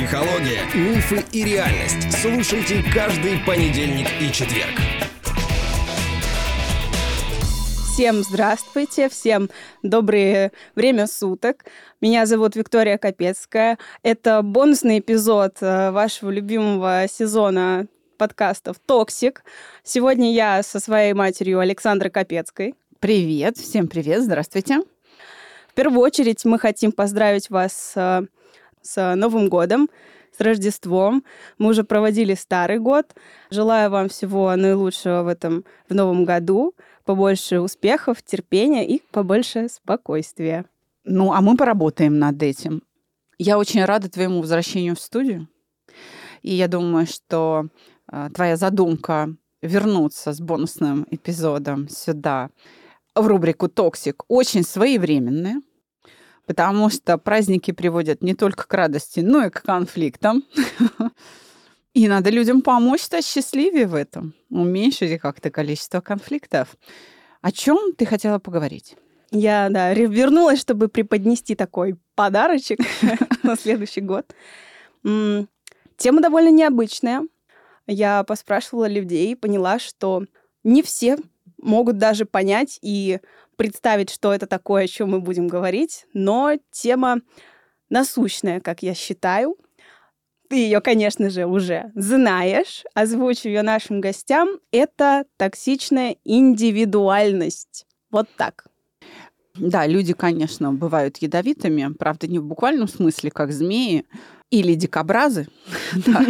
Психология, мифы и реальность. Слушайте каждый понедельник и четверг. Всем здравствуйте, всем доброе время суток. Меня зовут Виктория Капецкая. Это бонусный эпизод э, вашего любимого сезона подкастов «Токсик». Сегодня я со своей матерью Александрой Капецкой. Привет, всем привет, здравствуйте. В первую очередь мы хотим поздравить вас с, с Новым годом, с Рождеством. Мы уже проводили старый год. Желаю вам всего наилучшего в этом в новом году, побольше успехов, терпения и побольше спокойствия. Ну, а мы поработаем над этим. Я очень рада твоему возвращению в студию. И я думаю, что э, твоя задумка вернуться с бонусным эпизодом сюда в рубрику «Токсик» очень своевременная, потому что праздники приводят не только к радости, но и к конфликтам. И надо людям помочь стать счастливее в этом, уменьшить как-то количество конфликтов. О чем ты хотела поговорить? Я, да, вернулась, чтобы преподнести такой подарочек на следующий год. Тема довольно необычная. Я поспрашивала людей и поняла, что не все могут даже понять и представить, что это такое, о чем мы будем говорить, но тема насущная, как я считаю. Ты ее, конечно же, уже знаешь. Озвучу ее нашим гостям. Это токсичная индивидуальность. Вот так. Да, люди, конечно, бывают ядовитыми, правда, не в буквальном смысле, как змеи, или дикобразы, да,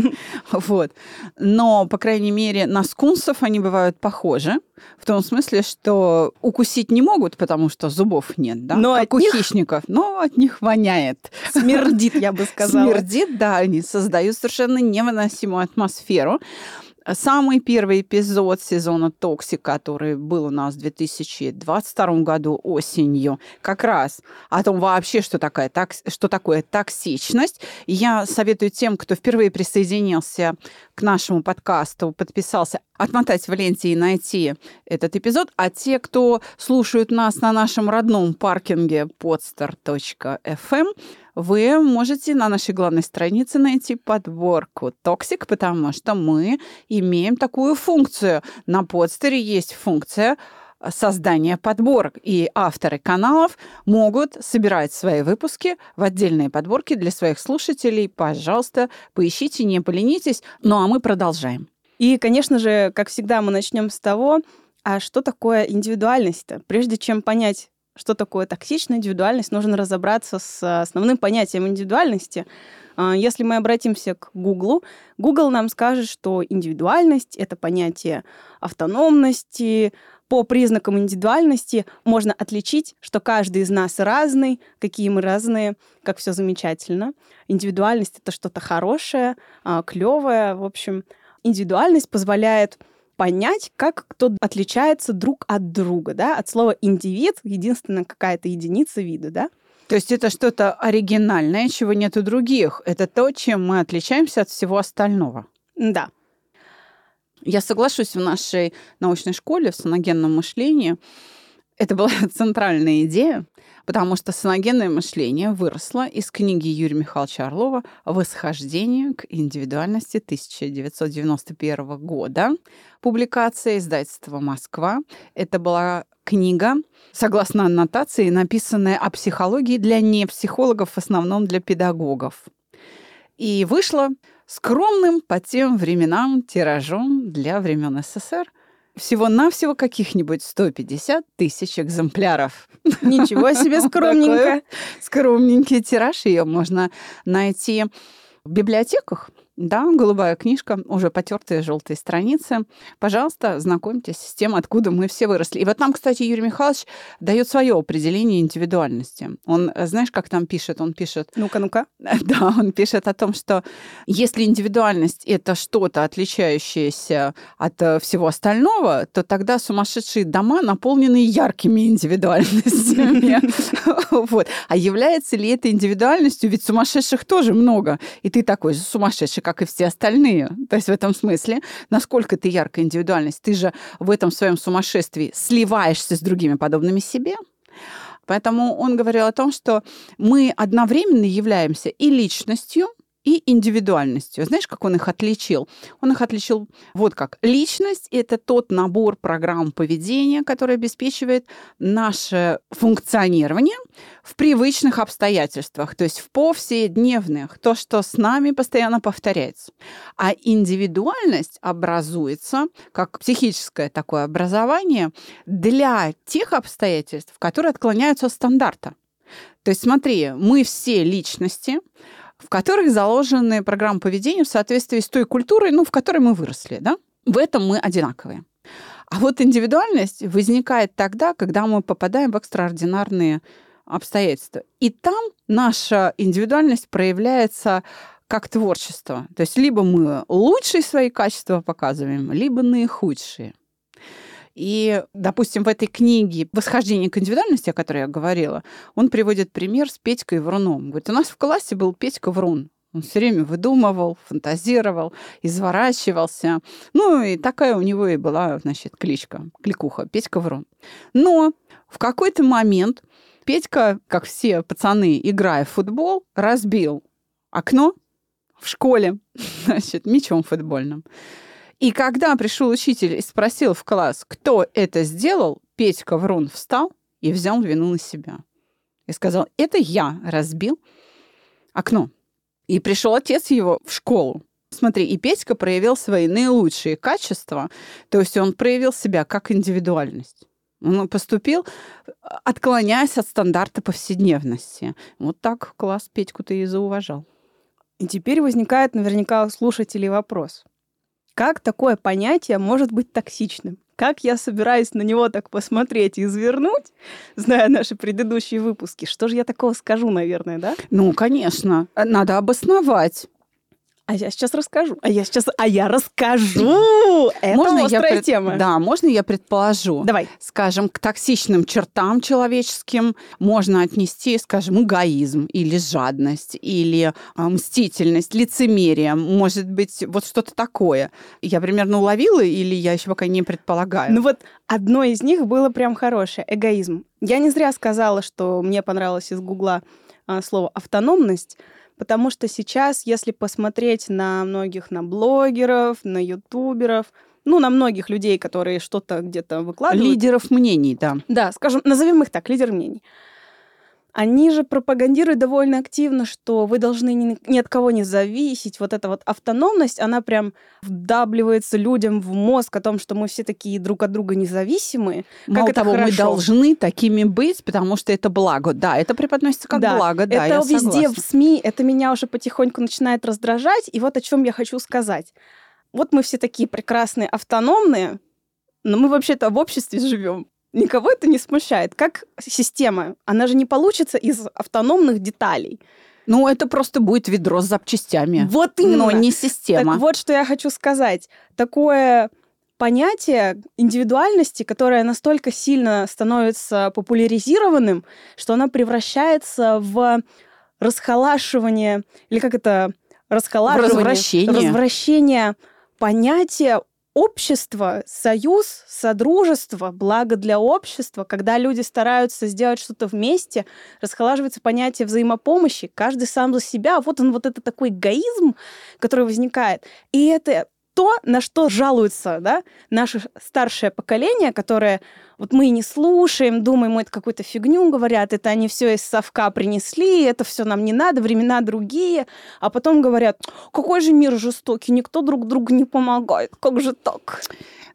вот. Но, по крайней мере, на скунсов они бывают похожи, в том смысле, что укусить не могут, потому что зубов нет, да, но как у них... хищников, но от них воняет. Смердит, я бы сказала. Смердит, да, они создают совершенно невыносимую атмосферу. Самый первый эпизод сезона «Токсик», который был у нас в 2022 году осенью, как раз о том вообще, что, такая, что такое токсичность. Я советую тем, кто впервые присоединился к нашему подкасту, подписался, отмотать в ленте и найти этот эпизод. А те, кто слушают нас на нашем родном паркинге podster.fm, вы можете на нашей главной странице найти подборку «Токсик», потому что мы имеем такую функцию. На подстере есть функция создания подборок. И авторы каналов могут собирать свои выпуски в отдельные подборки для своих слушателей. Пожалуйста, поищите, не поленитесь. Ну а мы продолжаем. И, конечно же, как всегда, мы начнем с того, а что такое индивидуальность-то? Прежде чем понять, что такое токсичная индивидуальность, нужно разобраться с основным понятием индивидуальности. А, если мы обратимся к Гуглу, Google нам скажет, что индивидуальность — это понятие автономности, по признакам индивидуальности можно отличить, что каждый из нас разный, какие мы разные, как все замечательно. Индивидуальность это что-то хорошее, а, клевое. В общем, индивидуальность позволяет понять, как кто отличается друг от друга, да, от слова индивид, единственная какая-то единица вида, да. То есть это что-то оригинальное, чего нет у других. Это то, чем мы отличаемся от всего остального. Да. Я соглашусь, в нашей научной школе в саногенном мышлении это была центральная идея, потому что саногенное мышление выросло из книги Юрия Михайловича Орлова «Восхождение к индивидуальности» 1991 года. Публикация издательства «Москва». Это была книга, согласно аннотации, написанная о психологии для непсихологов, в основном для педагогов. И вышла скромным по тем временам тиражом для времен СССР всего-навсего каких-нибудь 150 тысяч экземпляров. Ничего себе скромненько. Скромненький тираж. Ее можно найти в библиотеках да, голубая книжка, уже потертые желтые страницы. Пожалуйста, знакомьтесь с тем, откуда мы все выросли. И вот там, кстати, Юрий Михайлович дает свое определение индивидуальности. Он, знаешь, как там пишет? Он пишет... Ну-ка, ну-ка. Да, он пишет о том, что если индивидуальность — это что-то, отличающееся от э, всего остального, то тогда сумасшедшие дома наполнены яркими индивидуальностями. Вот. А является ли это индивидуальностью? Ведь сумасшедших тоже много. И ты такой же сумасшедший, как и все остальные. То есть в этом смысле, насколько ты яркая индивидуальность, ты же в этом своем сумасшествии сливаешься с другими подобными себе. Поэтому он говорил о том, что мы одновременно являемся и личностью, и индивидуальностью. Знаешь, как он их отличил? Он их отличил вот как. Личность – это тот набор программ поведения, который обеспечивает наше функционирование в привычных обстоятельствах, то есть в повседневных, то, что с нами постоянно повторяется. А индивидуальность образуется как психическое такое образование для тех обстоятельств, которые отклоняются от стандарта. То есть смотри, мы все личности, в которых заложены программы поведения в соответствии с той культурой, ну, в которой мы выросли, да? В этом мы одинаковые. А вот индивидуальность возникает тогда, когда мы попадаем в экстраординарные обстоятельства. И там наша индивидуальность проявляется как творчество. То есть либо мы лучшие свои качества показываем, либо наихудшие. И, допустим, в этой книге «Восхождение к индивидуальности», о которой я говорила, он приводит пример с Петькой Вруном. Говорит, у нас в классе был Петька Врун. Он все время выдумывал, фантазировал, изворачивался. Ну, и такая у него и была, значит, кличка, кликуха, Петька Врун. Но в какой-то момент Петька, как все пацаны, играя в футбол, разбил окно в школе, значит, мячом футбольным. И когда пришел учитель и спросил в класс, кто это сделал, Петька Врун встал и взял вину на себя. И сказал, это я разбил окно. И пришел отец его в школу. Смотри, и Петька проявил свои наилучшие качества, то есть он проявил себя как индивидуальность. Он поступил, отклоняясь от стандарта повседневности. Вот так класс Петьку-то и зауважал. И теперь возникает наверняка у слушателей вопрос. Как такое понятие может быть токсичным? Как я собираюсь на него так посмотреть и извернуть, зная наши предыдущие выпуски? Что же я такого скажу, наверное, да? Ну, конечно. Надо обосновать. А я сейчас расскажу. А я сейчас... А я расскажу! Это можно острая я тема. Да, можно я предположу? Давай. Скажем, к токсичным чертам человеческим можно отнести, скажем, эгоизм или жадность, или а, мстительность, лицемерие. Может быть, вот что-то такое. Я примерно уловила или я еще пока не предполагаю? Ну вот одно из них было прям хорошее. Эгоизм. Я не зря сказала, что мне понравилось из Гугла а, слово «автономность», Потому что сейчас, если посмотреть на многих, на блогеров, на ютуберов, ну, на многих людей, которые что-то где-то выкладывают. Лидеров мнений, да. Да, скажем, назовем их так, лидер мнений. Они же пропагандируют довольно активно, что вы должны ни, ни от кого не зависеть. Вот эта вот автономность, она прям вдавливается людям в мозг о том, что мы все такие друг от друга независимые. Мало как того, это мы должны такими быть, потому что это благо. Да, это преподносится как да, благо, да, Это я везде согласна. в СМИ, это меня уже потихоньку начинает раздражать. И вот о чем я хочу сказать. Вот мы все такие прекрасные, автономные, но мы вообще-то в обществе живем. Никого это не смущает. Как система? Она же не получится из автономных деталей. Ну, это просто будет ведро с запчастями. Вот именно. Но не система. Так вот, что я хочу сказать. Такое понятие индивидуальности, которое настолько сильно становится популяризированным, что оно превращается в расхолашивание, или как это, расхолаживание, Развращение. развращение понятия общество, союз, содружество, благо для общества, когда люди стараются сделать что-то вместе, расхолаживается понятие взаимопомощи, каждый сам за себя. Вот он, вот это такой эгоизм, который возникает. И это то, на что жалуется да, наше старшее поколение, которое вот мы не слушаем, думаем, это какую-то фигню говорят, это они все из совка принесли, это все нам не надо, времена другие, а потом говорят, какой же мир жестокий, никто друг другу не помогает, как же так?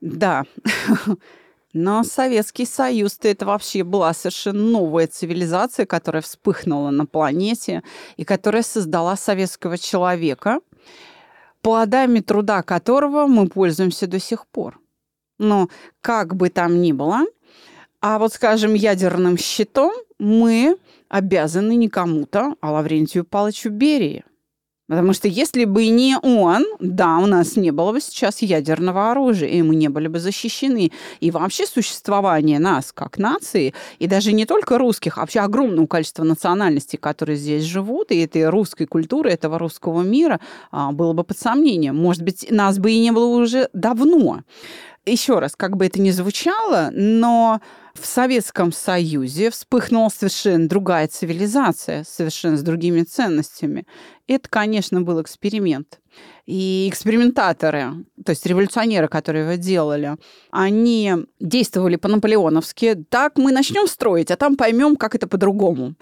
Да. Но Советский союз это вообще была совершенно новая цивилизация, которая вспыхнула на планете и которая создала советского человека, плодами труда которого мы пользуемся до сих пор. Но как бы там ни было, а вот, скажем, ядерным щитом мы обязаны не кому-то, а Лаврентию Павловичу Берии. Потому что если бы не он, да, у нас не было бы сейчас ядерного оружия, и мы не были бы защищены. И вообще существование нас как нации, и даже не только русских, а вообще огромного количества национальностей, которые здесь живут, и этой русской культуры, этого русского мира а, было бы под сомнением. Может быть, нас бы и не было уже давно. Еще раз, как бы это ни звучало, но в Советском Союзе вспыхнула совершенно другая цивилизация, совершенно с другими ценностями. Это, конечно, был эксперимент. И экспериментаторы, то есть революционеры, которые его делали, они действовали по-наполеоновски. Так мы начнем строить, а там поймем, как это по-другому.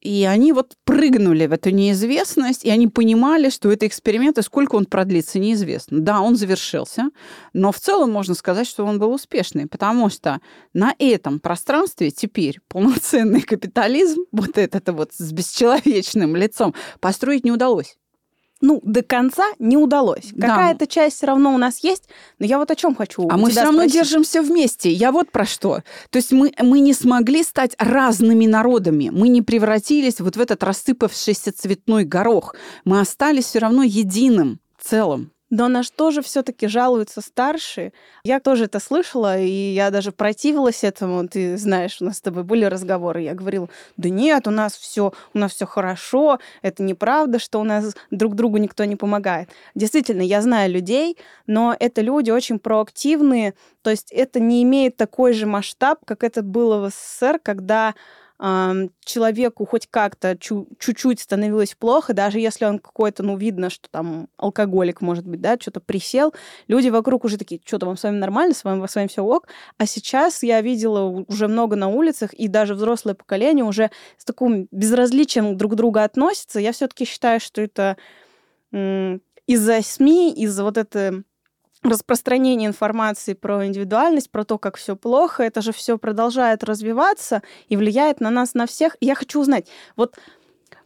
И они вот прыгнули в эту неизвестность, и они понимали, что это эксперимент, и сколько он продлится, неизвестно. Да, он завершился, но в целом можно сказать, что он был успешный, потому что на этом пространстве теперь полноценный капитализм, вот этот вот с бесчеловечным лицом, построить не удалось ну, до конца не удалось. Да. Какая-то часть все равно у нас есть, но я вот о чем хочу. А мы все равно спросить. держимся вместе. Я вот про что. То есть мы, мы не смогли стать разными народами. Мы не превратились вот в этот рассыпавшийся цветной горох. Мы остались все равно единым целым. Но на что же все-таки жалуются старшие? Я тоже это слышала, и я даже противилась этому. Ты знаешь, у нас с тобой были разговоры. Я говорила, да нет, у нас все, у нас все хорошо, это неправда, что у нас друг другу никто не помогает. Действительно, я знаю людей, но это люди очень проактивные, то есть это не имеет такой же масштаб, как это было в СССР, когда человеку хоть как-то чуть-чуть становилось плохо, даже если он какой-то, ну, видно, что там алкоголик, может быть, да, что-то присел, люди вокруг уже такие, что-то вам с вами нормально, с вами, с вами все ок. А сейчас я видела уже много на улицах, и даже взрослое поколение уже с таким безразличием друг к другу относится. Я все-таки считаю, что это из-за СМИ, из-за вот этой распространение информации про индивидуальность, про то, как все плохо, это же все продолжает развиваться и влияет на нас, на всех. И я хочу узнать, вот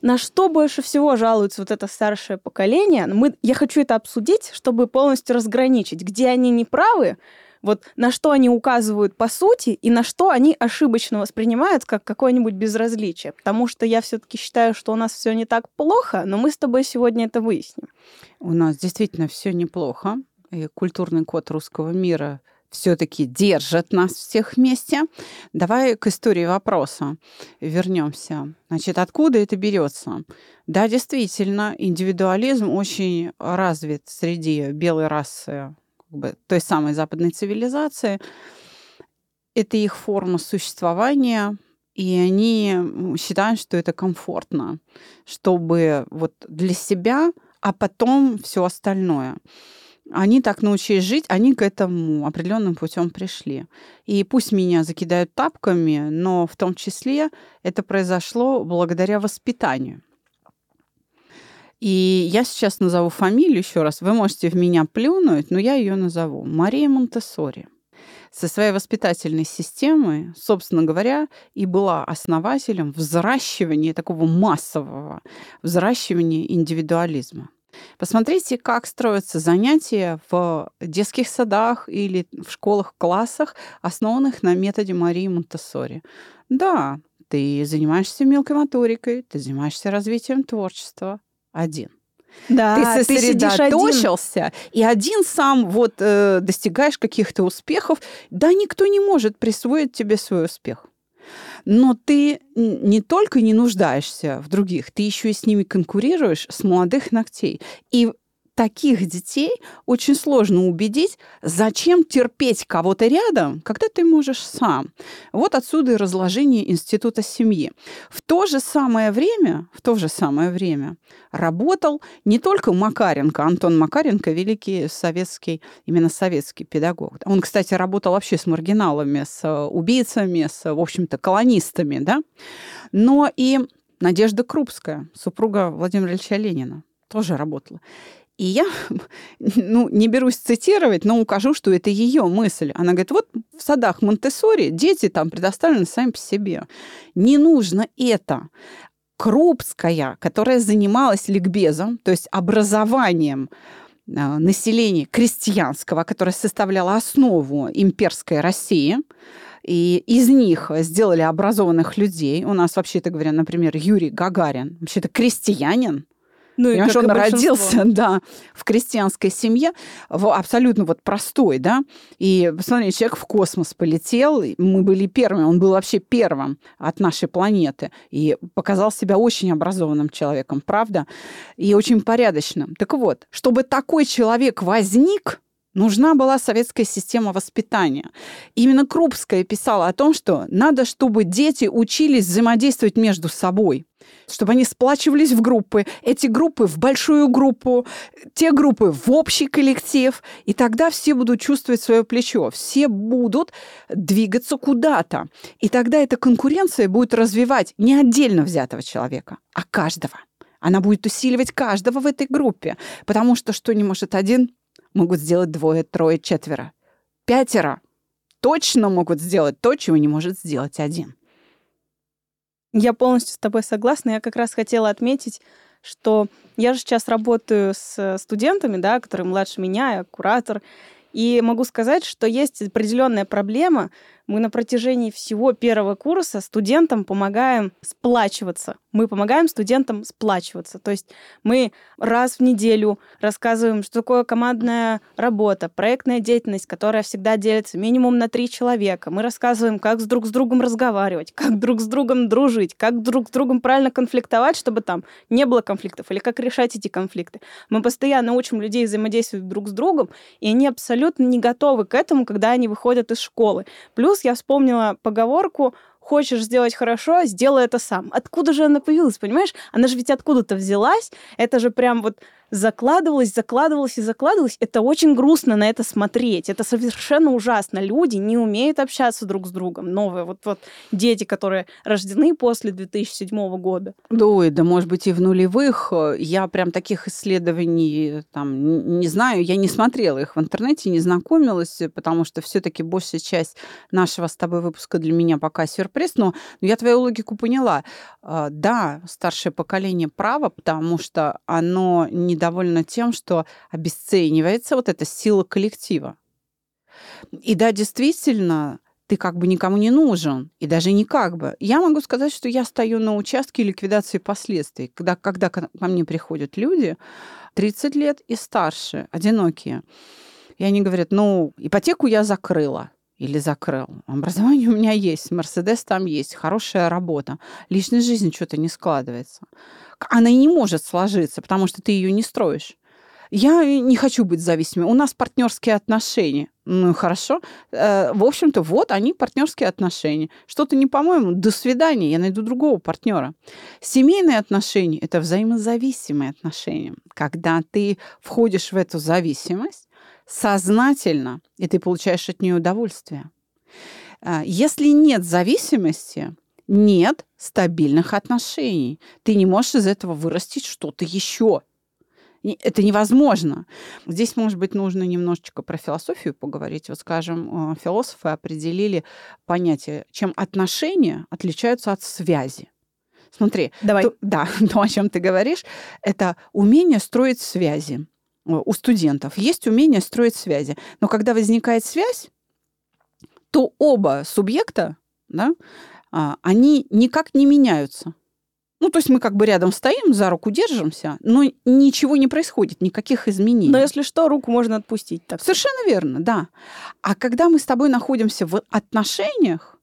на что больше всего жалуется вот это старшее поколение? Мы, я хочу это обсудить, чтобы полностью разграничить, где они неправы, вот на что они указывают по сути и на что они ошибочно воспринимают как какое-нибудь безразличие. Потому что я все-таки считаю, что у нас все не так плохо, но мы с тобой сегодня это выясним. У нас действительно все неплохо и культурный код русского мира все-таки держит нас всех вместе. Давай к истории вопроса вернемся. Значит, откуда это берется? Да, действительно, индивидуализм очень развит среди белой расы, как бы, той самой западной цивилизации. Это их форма существования, и они считают, что это комфортно, чтобы вот для себя, а потом все остальное они так научились жить, они к этому определенным путем пришли. И пусть меня закидают тапками, но в том числе это произошло благодаря воспитанию. И я сейчас назову фамилию еще раз. Вы можете в меня плюнуть, но я ее назову. Мария Монтессори. Со своей воспитательной системой, собственно говоря, и была основателем взращивания такого массового взращивания индивидуализма. Посмотрите, как строятся занятия в детских садах или в школах, классах, основанных на методе Марии Монтессори. Да, ты занимаешься мелкой моторикой, ты занимаешься развитием творчества один. Да, ты сосредоточился, ты один. и один сам вот э, достигаешь каких-то успехов. Да, никто не может присвоить тебе свой успех но ты не только не нуждаешься в других, ты еще и с ними конкурируешь с молодых ногтей. И таких детей очень сложно убедить, зачем терпеть кого-то рядом, когда ты можешь сам. Вот отсюда и разложение института семьи. В то же самое время, в то же самое время работал не только Макаренко, Антон Макаренко, великий советский, именно советский педагог. Он, кстати, работал вообще с маргиналами, с убийцами, с, в общем-то, колонистами, да? Но и Надежда Крупская, супруга Владимира Ильича Ленина, тоже работала. И я, ну, не берусь цитировать, но укажу, что это ее мысль. Она говорит, вот в садах Монтессори дети там предоставлены сами по себе. Не нужно это. Крупская, которая занималась ликбезом, то есть образованием а, населения крестьянского, которое составляло основу имперской России, и из них сделали образованных людей. У нас, вообще-то говоря, например, Юрий Гагарин, вообще-то крестьянин, ну, и Понимаешь, он родился, да, в крестьянской семье, в абсолютно вот простой, да, и, посмотри, человек в космос полетел, мы были первыми, он был вообще первым от нашей планеты, и показал себя очень образованным человеком, правда, и очень порядочным. Так вот, чтобы такой человек возник, Нужна была советская система воспитания. Именно Крупская писала о том, что надо, чтобы дети учились взаимодействовать между собой чтобы они сплачивались в группы, эти группы в большую группу, те группы в общий коллектив, и тогда все будут чувствовать свое плечо, все будут двигаться куда-то. И тогда эта конкуренция будет развивать не отдельно взятого человека, а каждого. Она будет усиливать каждого в этой группе, потому что что не может один, могут сделать двое, трое, четверо. Пятеро точно могут сделать то, чего не может сделать один. Я полностью с тобой согласна. Я как раз хотела отметить, что я же сейчас работаю с студентами, да, которые младше меня, я куратор, и могу сказать, что есть определенная проблема мы на протяжении всего первого курса студентам помогаем сплачиваться. Мы помогаем студентам сплачиваться. То есть мы раз в неделю рассказываем, что такое командная работа, проектная деятельность, которая всегда делится минимум на три человека. Мы рассказываем, как с друг с другом разговаривать, как друг с другом дружить, как друг с другом правильно конфликтовать, чтобы там не было конфликтов, или как решать эти конфликты. Мы постоянно учим людей взаимодействовать друг с другом, и они абсолютно не готовы к этому, когда они выходят из школы. Плюс Плюс я вспомнила поговорку хочешь сделать хорошо, сделай это сам. Откуда же она появилась, понимаешь? Она же ведь откуда-то взялась. Это же прям вот закладывалось, закладывалось и закладывалось. Это очень грустно на это смотреть. Это совершенно ужасно. Люди не умеют общаться друг с другом. Новые вот, вот дети, которые рождены после 2007 года. Да, ой, да, может быть, и в нулевых. Я прям таких исследований там не знаю. Я не смотрела их в интернете, не знакомилась, потому что все таки большая часть нашего с тобой выпуска для меня пока сюрприз. Но я твою логику поняла. А, да, старшее поколение право, потому что оно не недовольна тем, что обесценивается вот эта сила коллектива. И да, действительно, ты как бы никому не нужен, и даже не как бы. Я могу сказать, что я стою на участке ликвидации последствий, когда, когда ко мне приходят люди 30 лет и старше, одинокие, и они говорят, ну, ипотеку я закрыла, или закрыл. Образование у меня есть, Мерседес там есть, хорошая работа. Личная жизнь что-то не складывается она и не может сложиться, потому что ты ее не строишь. Я не хочу быть зависимой. У нас партнерские отношения. Ну, хорошо. Э, в общем-то, вот они партнерские отношения. Что-то не по-моему, до свидания, я найду другого партнера. Семейные отношения – это взаимозависимые отношения. Когда ты входишь в эту зависимость сознательно, и ты получаешь от нее удовольствие. Э, если нет зависимости, нет стабильных отношений. Ты не можешь из этого вырастить что-то еще. Это невозможно. Здесь, может быть, нужно немножечко про философию поговорить. Вот, скажем, э, философы определили понятие, чем отношения отличаются от связи. Смотри, Давай. То, да, то, о чем ты говоришь, это умение строить связи. У студентов есть умение строить связи. Но когда возникает связь, то оба субъекта да, а, они никак не меняются. Ну, то есть мы как бы рядом стоим, за руку держимся, но ничего не происходит, никаких изменений. Но если что, руку можно отпустить. Так Совершенно верно, да. А когда мы с тобой находимся в отношениях,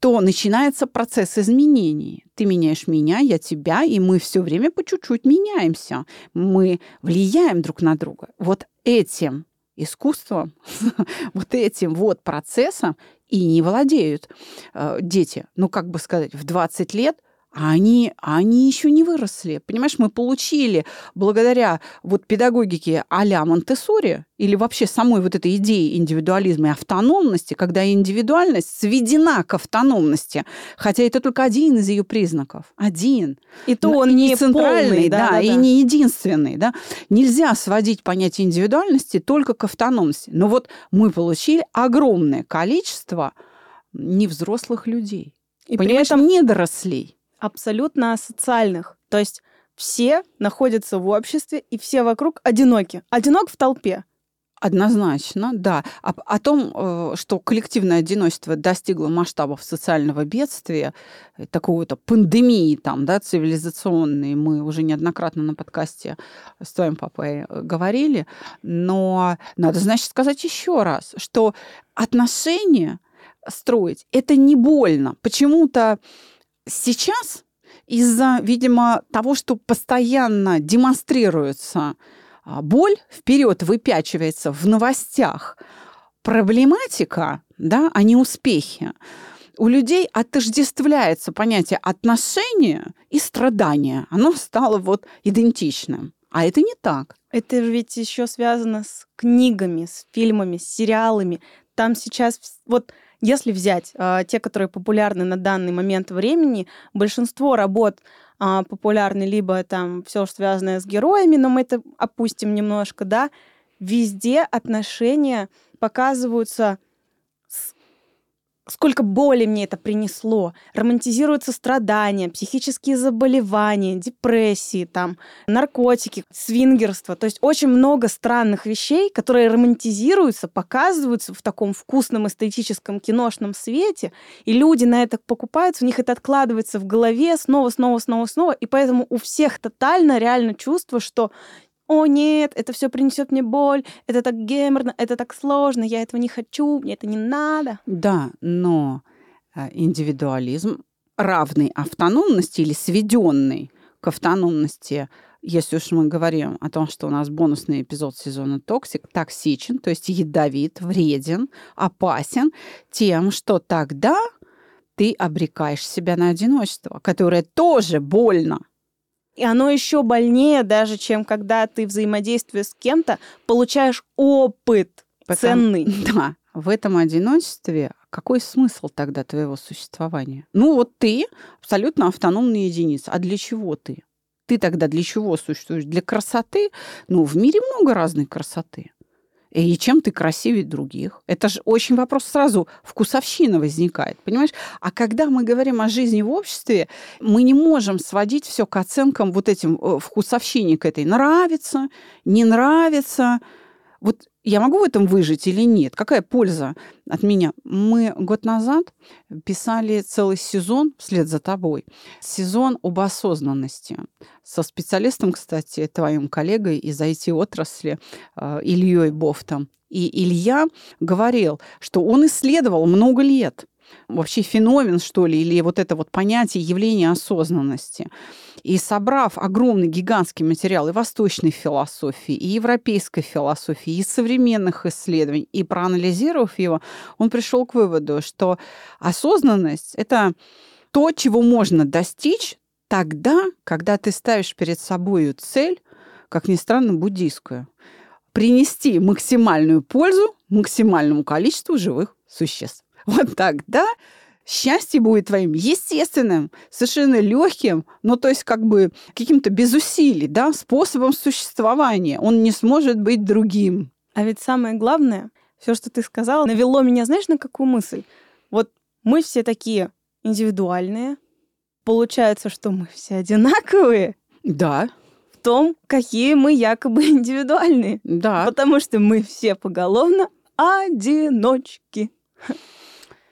то начинается процесс изменений. Ты меняешь меня, я тебя, и мы все время по чуть-чуть меняемся. Мы влияем друг на друга. Вот этим искусством, вот этим вот процессом и не владеют э, дети. Ну, как бы сказать, в 20 лет а они, а они еще не выросли. Понимаешь, мы получили благодаря вот педагогике а-ля Монтессори или вообще самой вот этой идеи индивидуализма и автономности, когда индивидуальность сведена к автономности, хотя это только один из ее признаков. Один. И то он не центральный, полный, да, да, да, и да. не единственный. Да? Нельзя сводить понятие индивидуальности только к автономности. Но вот мы получили огромное количество невзрослых людей. И Понимаешь, при этом недорослей абсолютно социальных. То есть все находятся в обществе, и все вокруг одиноки. Одинок в толпе. Однозначно, да. О, о том, э, что коллективное одиночество достигло масштабов социального бедствия, э, такого-то пандемии там, да, цивилизационной, мы уже неоднократно на подкасте с твоим папой э, говорили. Но надо, значит, сказать еще раз, что отношения строить это не больно. Почему-то Сейчас из-за, видимо, того, что постоянно демонстрируется а, боль вперед выпячивается в новостях, проблематика, да, а не успехи, у людей отождествляется понятие отношения и страдания. Оно стало вот идентичным. А это не так. Это ведь еще связано с книгами, с фильмами, с сериалами. Там сейчас вот если взять э, те, которые популярны на данный момент времени, большинство работ э, популярны либо там все, что связанное с героями, но мы это опустим немножко, да, везде отношения показываются сколько боли мне это принесло. Романтизируются страдания, психические заболевания, депрессии, там, наркотики, свингерство. То есть очень много странных вещей, которые романтизируются, показываются в таком вкусном эстетическом киношном свете, и люди на это покупаются, у них это откладывается в голове снова, снова, снова, снова, и поэтому у всех тотально реально чувство, что о нет, это все принесет мне боль, это так геморно, это так сложно, я этого не хочу, мне это не надо. Да, но э, индивидуализм равный автономности или сведенный к автономности, если уж мы говорим о том, что у нас бонусный эпизод сезона «Токсик», токсичен, то есть ядовит, вреден, опасен тем, что тогда ты обрекаешь себя на одиночество, которое тоже больно. И оно еще больнее даже, чем когда ты взаимодействуешь с кем-то, получаешь опыт Потому, ценный. Да, в этом одиночестве какой смысл тогда твоего существования? Ну вот ты абсолютно автономная единица. А для чего ты? Ты тогда для чего существуешь? Для красоты? Ну, в мире много разной красоты. И чем ты красивее других? Это же очень вопрос сразу вкусовщина возникает, понимаешь? А когда мы говорим о жизни в обществе, мы не можем сводить все к оценкам вот этим э, вкусовщине к этой. Нравится, не нравится. Вот я могу в этом выжить или нет? Какая польза от меня? Мы год назад писали целый сезон вслед за тобой. Сезон об осознанности. Со специалистом, кстати, твоим коллегой из IT-отрасли э, Ильей Бофтом. И Илья говорил, что он исследовал много лет вообще феномен, что ли, или вот это вот понятие явления осознанности. И собрав огромный гигантский материал и восточной философии, и европейской философии, и современных исследований, и проанализировав его, он пришел к выводу, что осознанность — это то, чего можно достичь тогда, когда ты ставишь перед собой цель, как ни странно, буддийскую, принести максимальную пользу максимальному количеству живых существ. Вот тогда счастье будет твоим естественным, совершенно легким, но то есть как бы каким-то без усилий, да, способом существования. Он не сможет быть другим. А ведь самое главное, все, что ты сказала, навело меня, знаешь, на какую мысль? Вот мы все такие индивидуальные. Получается, что мы все одинаковые. Да. В том, какие мы якобы индивидуальные. Да. Потому что мы все поголовно одиночки.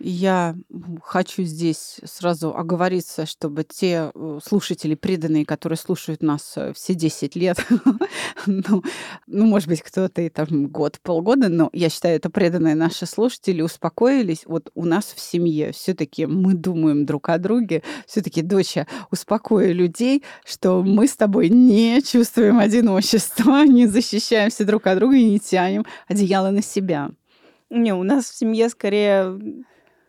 Я хочу здесь сразу оговориться, чтобы те э, слушатели преданные, которые слушают нас э, все 10 лет, ну, ну, может быть, кто-то и там год, полгода, но я считаю, это преданные наши слушатели успокоились. Вот у нас в семье все таки мы думаем друг о друге. все таки доча, успокой людей, что мы с тобой не чувствуем одиночества, не защищаемся друг от друга и не тянем одеяло на себя. Не, у нас в семье скорее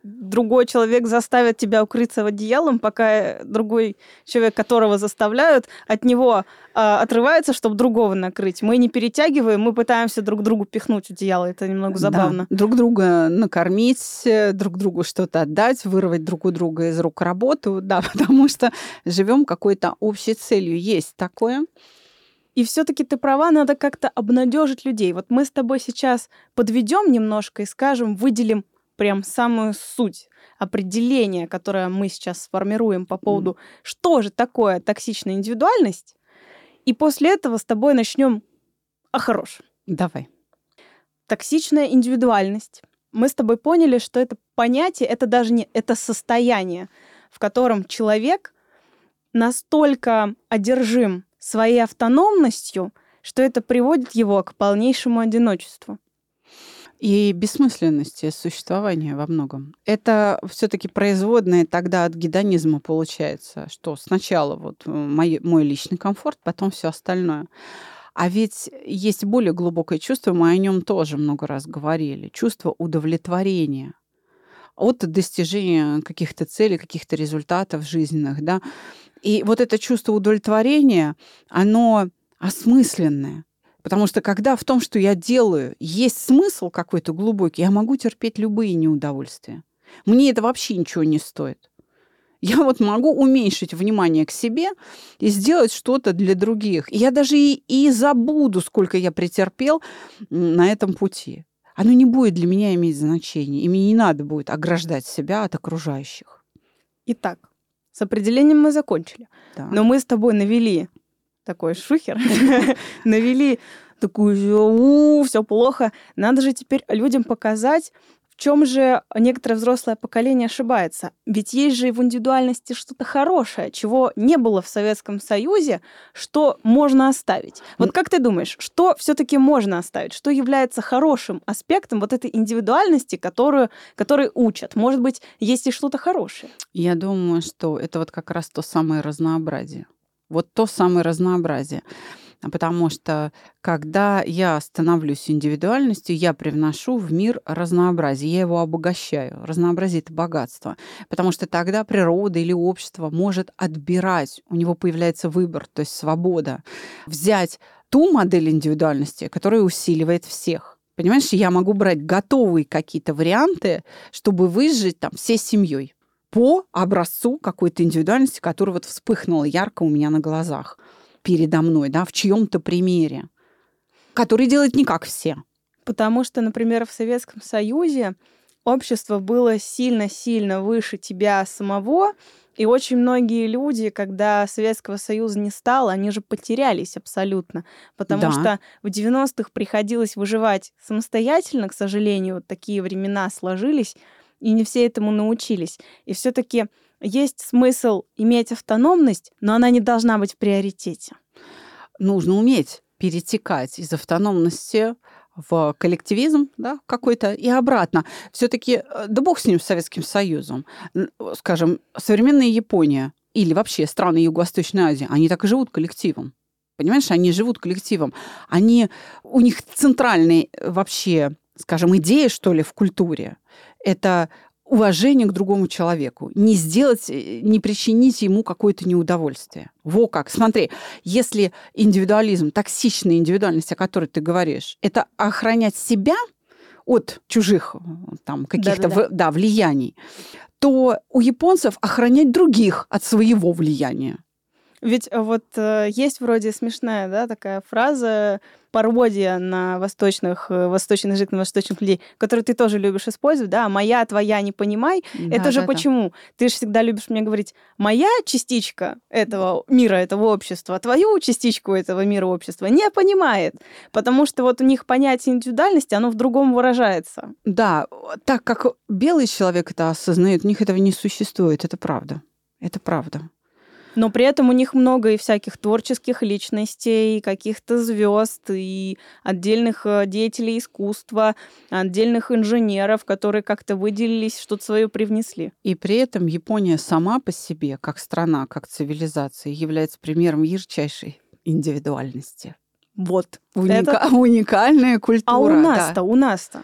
другой человек заставит тебя укрыться в одеялом, пока другой человек, которого заставляют, от него э, отрывается, чтобы другого накрыть. Мы не перетягиваем, мы пытаемся друг другу пихнуть одеяло. Это немного забавно. Да. Друг друга накормить, друг другу что-то отдать, вырвать друг у друга из рук работу, да, потому что живем какой-то общей целью. Есть такое. И все-таки ты права, надо как-то обнадежить людей. Вот мы с тобой сейчас подведем немножко и скажем, выделим прям самую суть определения, которое мы сейчас сформируем по поводу, mm. что же такое токсичная индивидуальность, и после этого с тобой начнем о хорошем. Давай. Токсичная индивидуальность. Мы с тобой поняли, что это понятие, это даже не это состояние, в котором человек настолько одержим своей автономностью, что это приводит его к полнейшему одиночеству и бессмысленности существования во многом. Это все-таки производное тогда от гедонизма получается, что сначала вот э, мой, мой личный комфорт, потом все остальное. А ведь есть более глубокое чувство, мы о нем тоже много раз говорили, чувство удовлетворения от достижения каких-то целей, каких-то результатов жизненных, да. И вот это чувство удовлетворения, оно осмысленное. Потому что когда в том, что я делаю, есть смысл какой-то глубокий, я могу терпеть любые неудовольствия. Мне это вообще ничего не стоит. Я вот могу уменьшить внимание к себе и сделать что-то для других. я даже и, и забуду, сколько я претерпел на этом пути. Оно не будет для меня иметь значения. И мне не надо будет ограждать себя от окружающих. Итак, с определением мы закончили. Да. Но мы с тобой навели такой шухер, навели такую, все плохо. Надо же теперь людям показать, в чем же некоторое взрослое поколение ошибается? Ведь есть же в индивидуальности что-то хорошее, чего не было в Советском Союзе, что можно оставить. Вот как ты думаешь, что все-таки можно оставить? Что является хорошим аспектом вот этой индивидуальности, которую, которой учат? Может быть, есть и что-то хорошее? Я думаю, что это вот как раз то самое разнообразие. Вот то самое разнообразие потому что когда я становлюсь индивидуальностью, я привношу в мир разнообразие, я его обогащаю. Разнообразие — это богатство, потому что тогда природа или общество может отбирать, у него появляется выбор, то есть свобода, взять ту модель индивидуальности, которая усиливает всех. Понимаешь, я могу брать готовые какие-то варианты, чтобы выжить там всей семьей по образцу какой-то индивидуальности, которая вот вспыхнула ярко у меня на глазах передо мной, да, в чьем-то примере, который делает не как все. Потому что, например, в Советском Союзе общество было сильно-сильно выше тебя самого, и очень многие люди, когда Советского Союза не стало, они же потерялись абсолютно. Потому да. что в 90-х приходилось выживать самостоятельно, к сожалению, вот такие времена сложились, и не все этому научились. И все-таки есть смысл иметь автономность, но она не должна быть в приоритете. Нужно уметь перетекать из автономности в коллективизм да, какой-то и обратно. Все-таки, э, да бог с ним, с Советским Союзом. Скажем, современная Япония или вообще страны Юго-Восточной Азии, они так и живут коллективом. Понимаешь, они живут коллективом. Они, у них центральная вообще, скажем, идея, что ли, в культуре – это уважение к другому человеку, не сделать, э, не причинить ему какое-то неудовольствие. Во как. Смотри, если индивидуализм, токсичная индивидуальность, о которой ты говоришь, это охранять себя от чужих там каких-то да, да, да. да, влияний, то у японцев охранять других от своего влияния. Ведь э, вот э, есть вроде смешная, да, такая фраза, пародия на восточных, э, восточный язык на восточных людей, которую ты тоже любишь использовать, да, моя, твоя, не понимай. Да, это же да, почему? Да. Ты же всегда любишь мне говорить, моя частичка этого мира, этого общества, твою частичку этого мира общества не понимает, потому что вот у них понятие индивидуальности, оно в другом выражается. Да, так как белый человек это осознает, у них этого не существует, это правда. Это правда. Но при этом у них много и всяких творческих личностей, каких-то звезд, и отдельных э, деятелей искусства, отдельных инженеров, которые как-то выделились, что-то свое привнесли. И при этом Япония сама по себе, как страна, как цивилизация, является примером ярчайшей индивидуальности. Вот. Уника- Это... Уникальная культура. А у нас-то, да. у нас-то.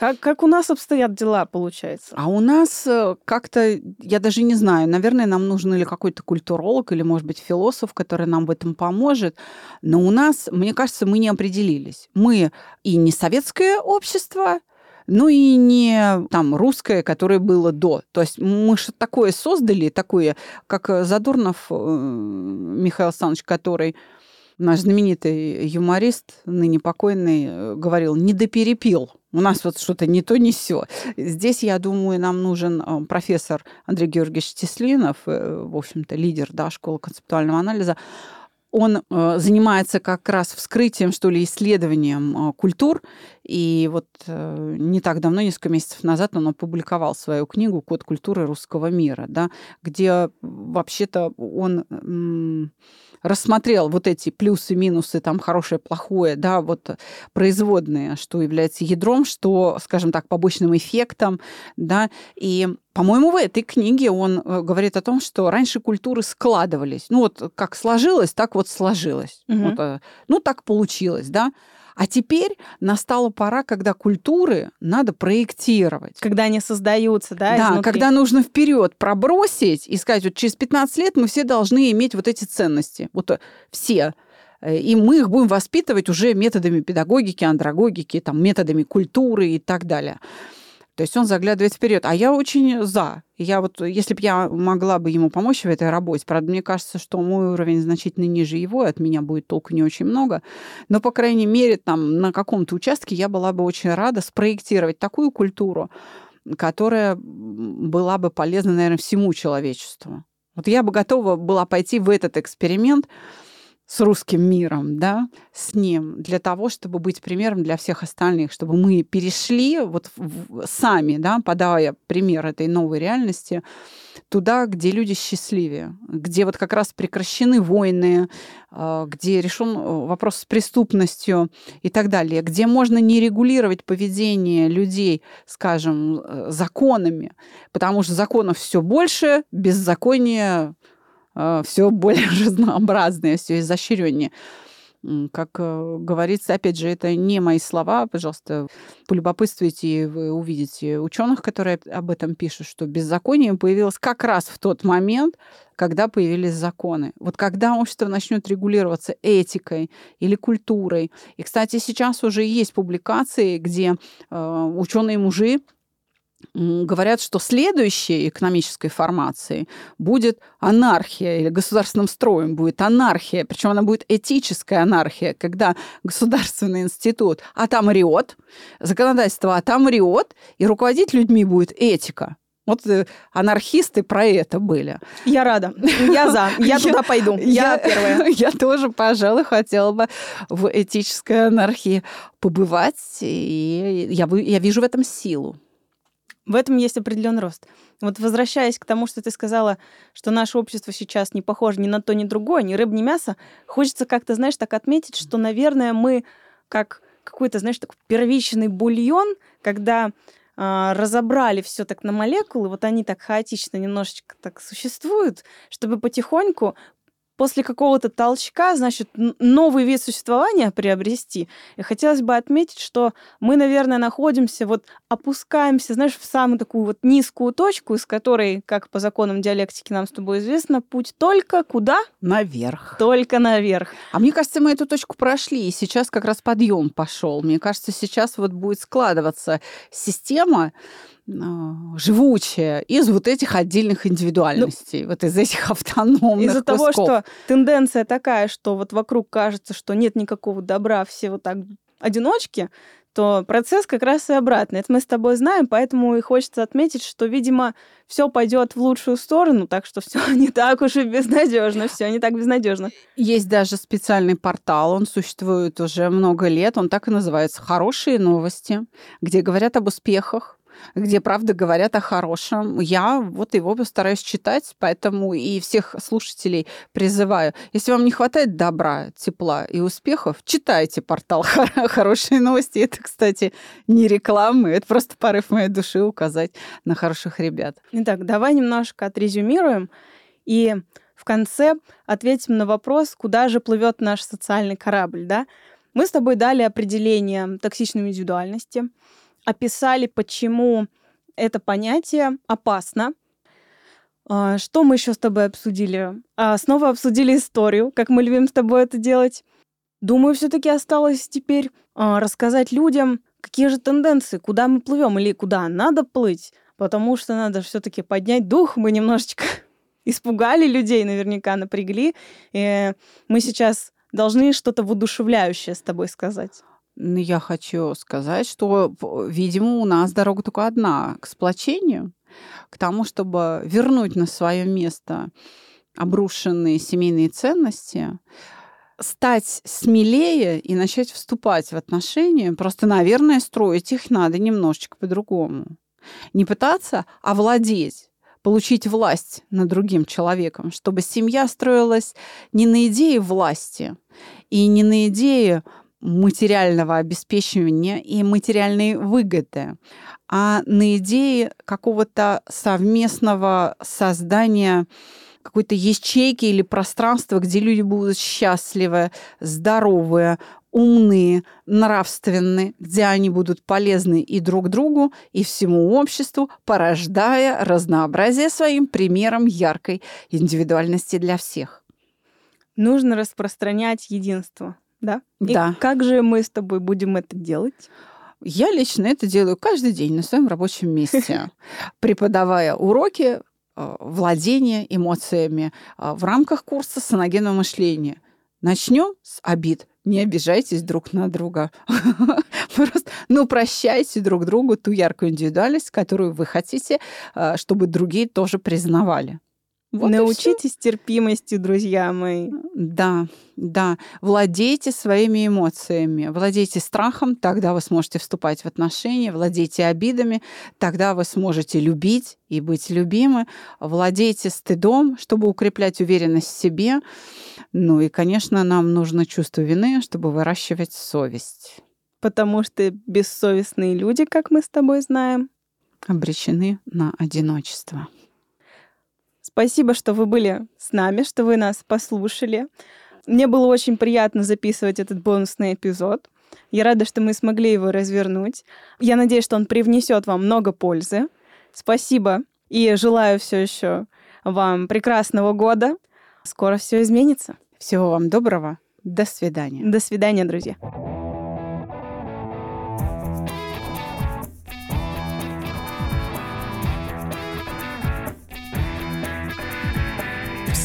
Как, как у нас обстоят дела, получается? А у нас э, как-то, я даже не знаю, наверное, нам нужен или какой-то культуролог, или, может быть, философ, который нам в этом поможет. Но у нас, мне кажется, мы не определились. Мы и не советское общество, ну и не там русское, которое было до. То есть мы что-то такое создали, такое, как Задорнов э, Михаил Александрович, который наш знаменитый юморист, ныне покойный, э, говорил, не доперепил. У нас вот что-то не то, не все. Здесь, я думаю, нам нужен э, профессор Андрей Георгиевич Теслинов, э, в общем-то, лидер да, школы концептуального анализа. Он занимается как раз вскрытием, что ли, исследованием культур. И вот не так давно, несколько месяцев назад, он опубликовал свою книгу «Код культуры русского мира», да, где вообще-то он рассмотрел вот эти плюсы, минусы, там хорошее, плохое, да, вот производные, что является ядром, что, скажем так, побочным эффектом, да, и По-моему, в этой книге он э, говорит о том, что раньше культуры складывались. Ну вот как сложилось, так вот сложилось. Мгм. Вот, э, ну так получилось, да. А теперь настала пора, когда культуры надо проектировать. Когда они создаются, да, Да, изнутри. когда нужно вперед пробросить и сказать, вот через 15 лет мы все должны иметь вот эти ценности. Вот э, все. Э, И мы их будем воспитывать уже методами педагогики, андрогогики, там, методами культуры и так далее. То есть он заглядывает вперед. А я очень за. Я вот, если бы я могла бы ему помочь в этой работе, правда, мне кажется, что мой уровень значительно ниже его, и от меня будет толку не очень много, но, по крайней мере, там на каком-то участке я была бы очень рада спроектировать такую культуру, которая была бы полезна, наверное, всему человечеству. Вот я бы готова была пойти в этот эксперимент с русским миром, да, с ним, для того, чтобы быть примером для всех остальных, чтобы мы перешли вот в- сами, да, подавая пример этой новой реальности, туда, где люди счастливее, где вот как раз прекращены войны, а, где решен э, вопрос с преступностью и так далее, где можно не регулировать поведение людей, скажем, э, законами, потому что законов все больше, беззаконие все более разнообразное, все изощреннее. Как э, говорится, опять же, это не мои слова, пожалуйста, полюбопытствуйте, и вы увидите ученых, которые об этом пишут, что беззаконие появилось как раз в тот момент, когда появились законы. Вот когда общество начнет регулироваться этикой или культурой. И, кстати, сейчас уже есть публикации, где э, ученые мужи говорят, что следующей экономической формацией будет анархия или государственным строем будет анархия, причем она будет этическая анархия, когда государственный институт отомрет, законодательство отомрет, и руководить людьми будет этика. Вот э, анархисты про это были. Я рада. Я за. Я туда пойду. Я первая. Я тоже, пожалуй, хотела бы в этической анархии побывать, и я, вижу в этом силу. В этом есть определенный рост. Вот возвращаясь к тому, что ты сказала, что наше общество сейчас не похоже ни на то, ни другое, ни рыб, ни мясо, хочется как-то, знаешь, так отметить, что, наверное, мы как какой-то, знаешь, такой первичный бульон, когда а, разобрали все так на молекулы, вот они так хаотично немножечко так существуют, чтобы потихоньку после какого-то толчка, значит, новый вид существования приобрести. И хотелось бы отметить, что мы, наверное, находимся, вот опускаемся, знаешь, в самую такую вот низкую точку, из которой, как по законам диалектики нам с тобой известно, путь только куда? Наверх. Только наверх. А мне кажется, мы эту точку прошли, и сейчас как раз подъем пошел. Мне кажется, сейчас вот будет складываться система э, живучая из вот этих отдельных индивидуальностей, вот из этих автономных Из-за того, что тенденция такая, что вот вокруг кажется, что нет никакого добра, все вот так одиночки, то процесс как раз и обратный. Это мы с тобой знаем, поэтому и хочется отметить, что, видимо, все пойдет в лучшую сторону, так что все не так уж и безнадежно, все не так безнадежно. Есть даже специальный портал, он существует уже много лет, он так и называется «Хорошие новости», где говорят об успехах, где, правда, говорят о хорошем. Я вот его постараюсь читать, поэтому и всех слушателей призываю. Если вам не хватает добра, тепла и успехов, читайте портал «Хорошие новости». Это, кстати, не реклама, это просто порыв моей души указать на хороших ребят. Итак, давай немножко отрезюмируем и в конце ответим на вопрос, куда же плывет наш социальный корабль, да? Мы с тобой дали определение токсичной индивидуальности, описали, почему это понятие опасно. А, Что мы еще с тобой обсудили? А, Снова обсудили историю, как мы любим с тобой это делать. Думаю, все-таки осталось теперь а, рассказать людям, какие же тенденции, куда мы плывем или куда надо плыть, потому что надо все-таки поднять дух. Мы немножечко испугали людей, наверняка напрягли. И мы сейчас должны что-то воодушевляющее с тобой сказать. Ну, Я хочу сказать, что, видимо, у нас дорога только одна к сплочению, к тому, чтобы вернуть на свое место обрушенные семейные ценности, стать смелее и начать вступать в отношения. Просто, наверное, строить их надо немножечко по-другому. Не пытаться овладеть получить власть над другим человеком, чтобы семья строилась не на идее власти и не на идее материального обеспечивания и материальной выгоды, а на идее какого-то совместного создания какой-то ячейки или пространства, где люди будут счастливы, здоровые, умные, нравственные, где они будут полезны и друг другу, и всему обществу, порождая разнообразие своим примером яркой индивидуальности для всех. Нужно распространять единство, да? Да. И как же мы с тобой будем это делать? Я лично это делаю каждый день на своем рабочем месте, преподавая уроки э, владения эмоциями э, в рамках курса саногенного мышления. Начнем с обид. Не обижайтесь друг на друга. Просто, ну, прощайте друг другу ту яркую индивидуальность, которую вы хотите, э, чтобы другие тоже признавали. Вот Научитесь терпимости, друзья мои. Да, да. Владейте своими эмоциями, владейте страхом, тогда вы сможете вступать в отношения, владейте обидами, тогда вы сможете любить и быть любимы, владейте стыдом, чтобы укреплять уверенность в себе. Ну и, конечно, нам нужно чувство вины, чтобы выращивать совесть. Потому что бессовестные люди, как мы с тобой знаем, обречены на одиночество. Спасибо, что вы были с нами, что вы нас послушали. Мне было очень приятно записывать этот бонусный эпизод. Я рада, что мы смогли его развернуть. Я надеюсь, что он привнесет вам много пользы. Спасибо и желаю все еще вам прекрасного года. Скоро все изменится. Всего вам доброго. До свидания. До свидания, друзья.